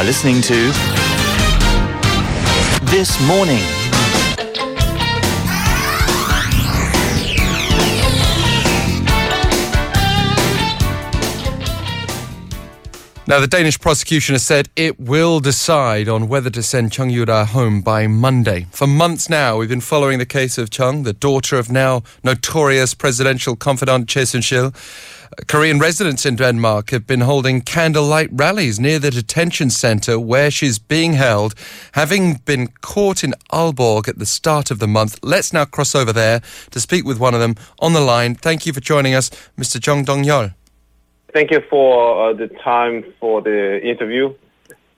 are listening to This Morning. Now, the Danish prosecution has said it will decide on whether to send Chung Yoo-ra home by Monday. For months now, we've been following the case of Chung, the daughter of now notorious presidential confidant Choi Soon-sil. Korean residents in Denmark have been holding candlelight rallies near the detention centre where she's being held, having been caught in Aalborg at the start of the month. Let's now cross over there to speak with one of them on the line. Thank you for joining us, Mr. Jeong Dong-ryeol. Thank you for uh, the time for the interview.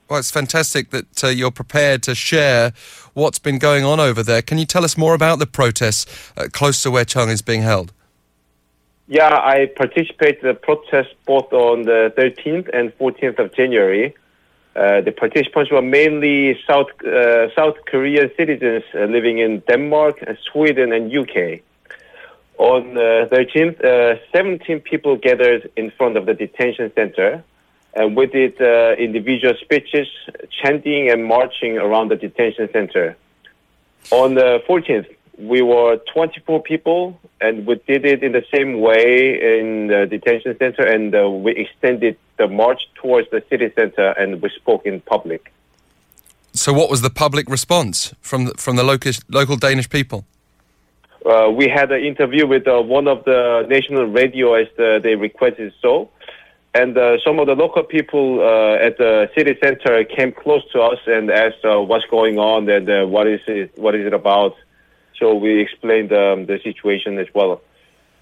Well, it's fantastic that uh, you're prepared to share what's been going on over there. Can you tell us more about the protests uh, close to where Chung is being held? Yeah, I participated in the protest both on the 13th and 14th of January. Uh, the participants were mainly South uh, South Korean citizens uh, living in Denmark, Sweden, and UK. On the 13th, uh, 17 people gathered in front of the detention center, and we did uh, individual speeches, chanting and marching around the detention center. On the 14th, we were 24 people, and we did it in the same way in the detention center, and uh, we extended the march towards the city center, and we spoke in public. So, what was the public response from the, from the local local Danish people? Uh, we had an interview with uh, one of the national radio as the, they requested so. And uh, some of the local people uh, at the city center came close to us and asked uh, what's going on and uh, what is it, what is it about. So we explained um, the situation as well.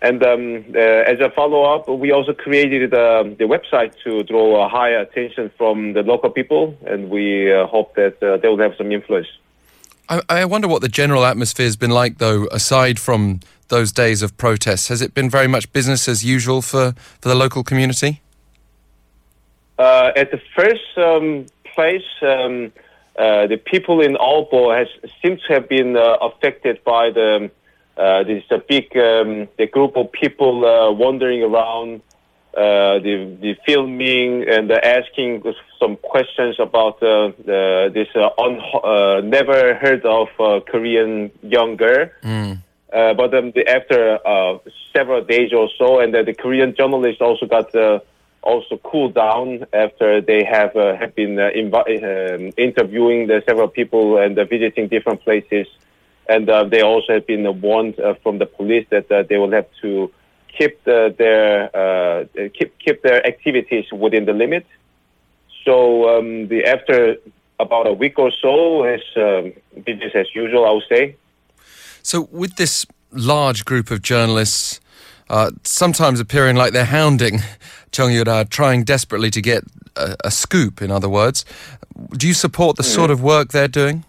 And um, as a follow-up, we also created the website to draw a higher attention from the local people, and we hope that they will have some influence. I, I wonder what the general atmosphere has been like, though, aside from those days of protests. Has it been very much business as usual for, for the local community? Uh, at the first um, place, um, uh, the people in Aalborg has seem to have been uh, affected by the uh, this big um, the group of people uh, wandering around uh, the the filming and the asking some questions about uh, this uh, un, uh, never heard of uh, Korean young girl. Mm. Uh, but um, the, after several days or so, and the Korean journalists also got also cooled down after they have have been invi- um, interviewing the several people and visiting different places, and they also have been warned from the police that they will have to keep the, their uh, keep keep their activities within the limit. So um, the after about a week or so is um, business as usual, I would say. So with this large group of journalists. Uh, sometimes appearing like they're hounding Chung Yoo-ra, trying desperately to get a, a, scoop, in other words. Do you support the mm. sort of work they're doing?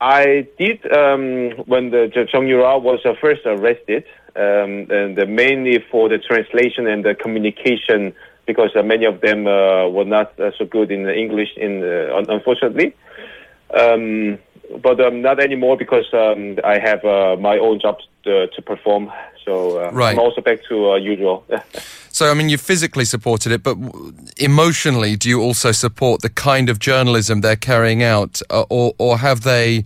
I did um, when the Chung Yoo-ra was uh, first arrested um, and uh, mainly for the translation and the communication because uh, many of them uh, were not uh, so good in English, in uh, unfortunately. Um, but um, not anymore because um, I have uh, my own job to, to perform. So right. I'm also back to usual. so, I mean, you physically supported it, but emotionally, do you also support the kind of journalism they're carrying out, or, or have they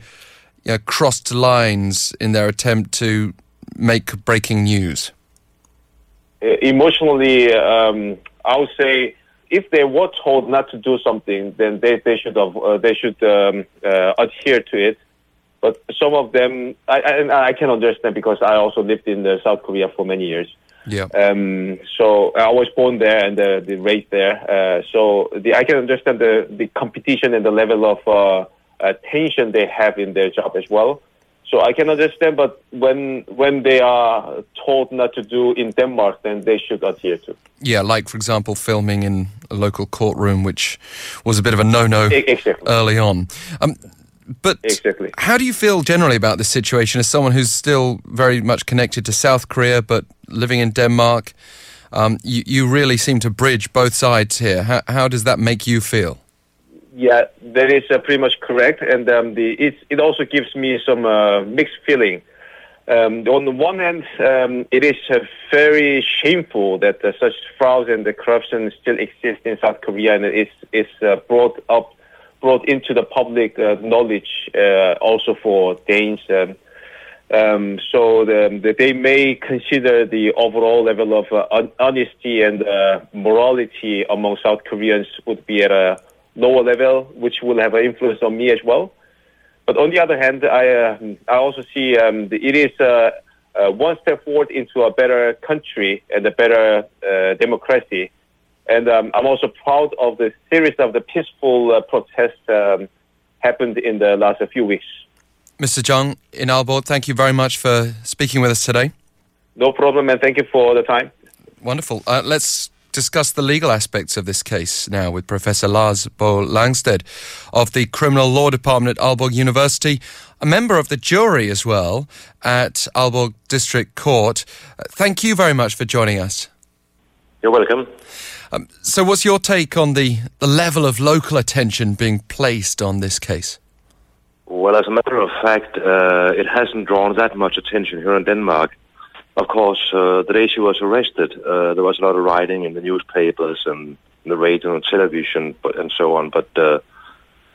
you know, crossed lines in their attempt to make breaking news? Uh, emotionally, um, I would say if they were told not to do something, then they, they should have uh, they should um, uh, adhere to it. But some of them, I, I, I can understand because I also lived in uh, South Korea for many years. Yeah. Um, so I was born there and uh, the raised there. Uh, so the, I can understand the, the competition and the level of uh, attention they have in their job as well. So I can understand, but when when they are told not to do in Denmark, then they should adhere to. Yeah, like for example, filming in a local courtroom, which was a bit of a no-no exactly. early on. Um, but exactly. how do you feel generally about this situation as someone who's still very much connected to South Korea but living in Denmark? Um, you, you really seem to bridge both sides here. How, how does that make you feel? Yeah, that is uh, pretty much correct, and um, the it it also gives me some uh, mixed feeling. um, on the one hand, um, it is uh, very shameful that uh, such frauds and corruption still exist in South Korea, and it is is uh, brought up, brought into the public uh, knowledge uh, also for Danes. Um, um, so the, the, they may consider the overall level of uh, honesty and morality among South Koreans would be at a lower level, which will have an influence on me as well. But on the other hand, I uh, I also see um, it is uh, uh, one step forward into a better country and a better uh, democracy. And um, I'm also proud of the series of the peaceful uh, protests um, happened in the last few weeks. Mr. Jeong in Aalborg, thank you very much for speaking with us today. No problem, and thank you for the time. Wonderful. Uh, let's discuss the legal aspects of this case now with Professor Lars Bo Langsted of the Criminal Law Department at Aalborg University, a member of the jury as well at Aalborg District Court. Uh, thank you very much for joining us. You're welcome. Um, so, what's your take on the, the level of local attention being placed on this case? Well, as a matter of fact, uh, it hasn't drawn that much attention here in Denmark of course, uh, the day she was arrested, uh, there was a lot of writing in the newspapers and the radio and television but, and so on. But uh,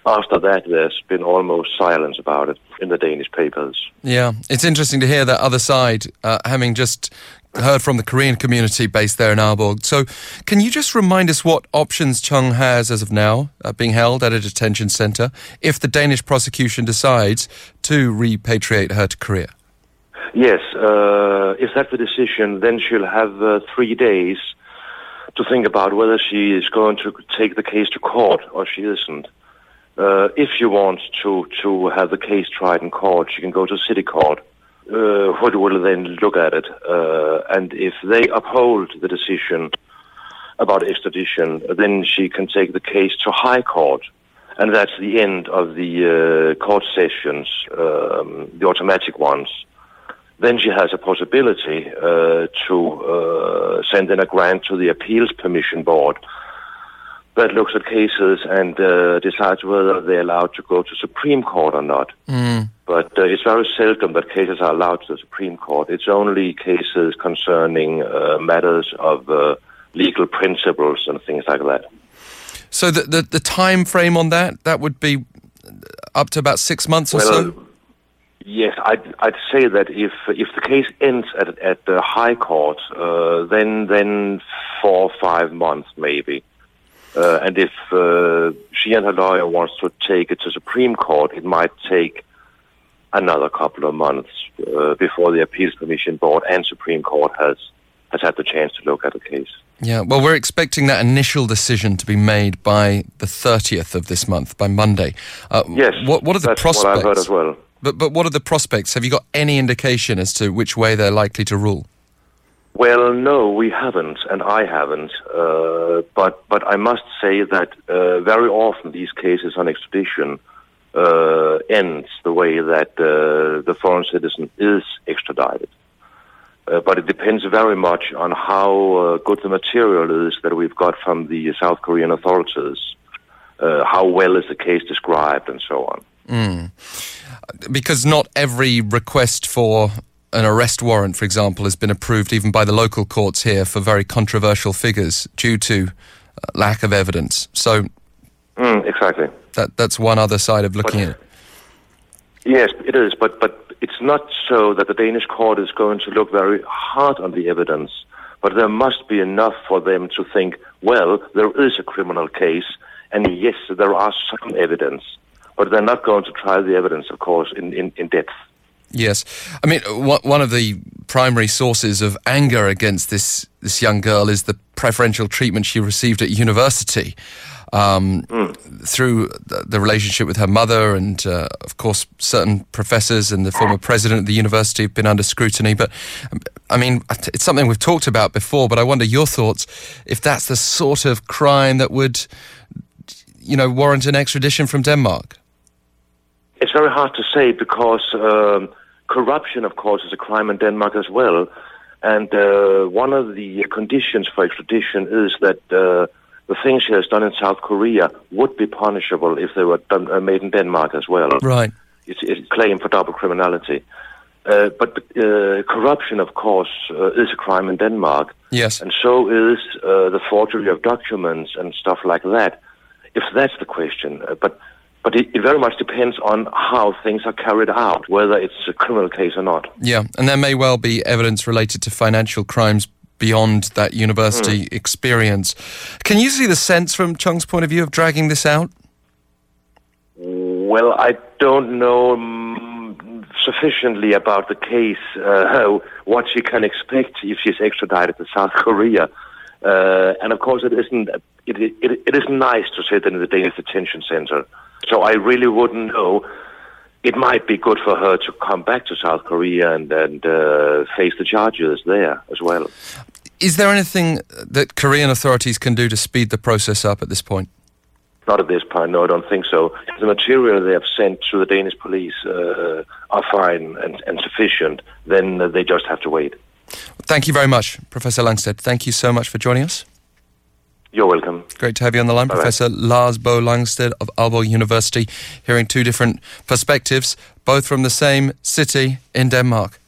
after that, there's been almost silence about it in the Danish papers. Yeah, it's interesting to hear that other side, uh, having just heard from the Korean community based there in Aalborg. So, can you just remind us what options Chung has as of now, uh, being held at a detention centre, if the Danish prosecution decides to repatriate her to Korea? Yes, uh, if that's the decision, then she'll have uh, three days to think about whether she is going to take the case to court or she isn't. Uh, if she wants to to have the case tried in court, she can go to city court, uh, will then look at it. Uh, and if they uphold the decision about extradition, then she can take the case to high court. And that's the end of the uh, court sessions, um, the automatic ones then she has a possibility uh, to uh, send in a grant to the Appeals Permission Board that looks at cases and uh, decides whether they're allowed to go to Supreme Court or not. Mm. But uh, it's very seldom that cases are allowed to the Supreme Court. It's only cases concerning uh, matters of uh, legal principles and things like that. So the, the, the time frame on that that would be up to about six months or well, so. Yes, I'd, I'd say that if if the case ends at at the High Court, uh, then then four or five months maybe, uh, and if uh, she and her lawyer wants to take it to Supreme Court, it might take another couple of months uh, before the Appeals Commission Board and Supreme Court has has had the chance to look at the case. Yeah, well, we're expecting that initial decision to be made by the 30th of this month, by Monday. Uh, yes, what, what are the prospects? What I've heard as well. But but what are the prospects? Have you got any indication as to which way they're likely to rule? Well, no, we haven't, and I haven't. Uh, but but I must say that uh, very often these cases on extradition uh, ends the way that uh, the foreign citizen is extradited. Uh, but it depends very much on how uh, good the material is that we've got from the South Korean authorities, how well is the case described, and so on. Mm because not every request for an arrest warrant, for example, has been approved even by the local courts here for very controversial figures due to uh, lack of evidence. So, mm, exactly. That that's one other side of looking but, at it. Yes, it is, but but it's not so that the Danish court is going to look very hard on the evidence. But there must be enough for them to think, well, there is a criminal case, and yes, there are some evidence but they're not going to try the evidence, of course, in, in, in depth. Yes, I mean one of the primary sources of anger against this this young girl is the preferential treatment she received at university. Um, mm. Through the, the, relationship with her mother, and uh, of course, certain professors and the former president of the university have been under scrutiny. But I mean, it's something we've talked about before. But I wonder your thoughts if that's the sort of crime that would, you know, warrant an extradition from Denmark. It's very hard to say because um, corruption, of course, is a crime in Denmark as well. And uh, one of the conditions for extradition is that uh, the things she has done in South Korea would be punishable if they were done, uh, made in Denmark as well. Right. It's, it's a claim for double criminality. Uh, but uh, corruption, of course, uh, is a crime in Denmark. Yes. And so is uh, the forgery of documents and stuff like that, if that's the question. Uh, but but it, it, very much depends on how things are carried out, whether it's a criminal case or not. Yeah, and there may well be evidence related to financial crimes beyond that university mm. experience. Can you see the sense from Chung's point of view of dragging this out? Well, I don't know sufficiently about the case, uh, what she can expect if she's extradited to South Korea. Uh, and of course, it isn't. It, it, it is nice to sit in the Danish detention center. So I really wouldn't know. It might be good for her to come back to South Korea and, and uh, face the charges there as well. Is there anything that Korean authorities can do to speed the process up at this point? Not at this point, no, I don't think so. The material they have sent to the Danish police uh, are fine and, and sufficient, then they just have to wait. Thank you very much, Professor Langsted. Thank you so much for joining us. You're welcome. Great to have you on the line, Bye-bye. Professor Lars Bo Langsted of Aalborg University, hearing two different perspectives, both from the same city in Denmark.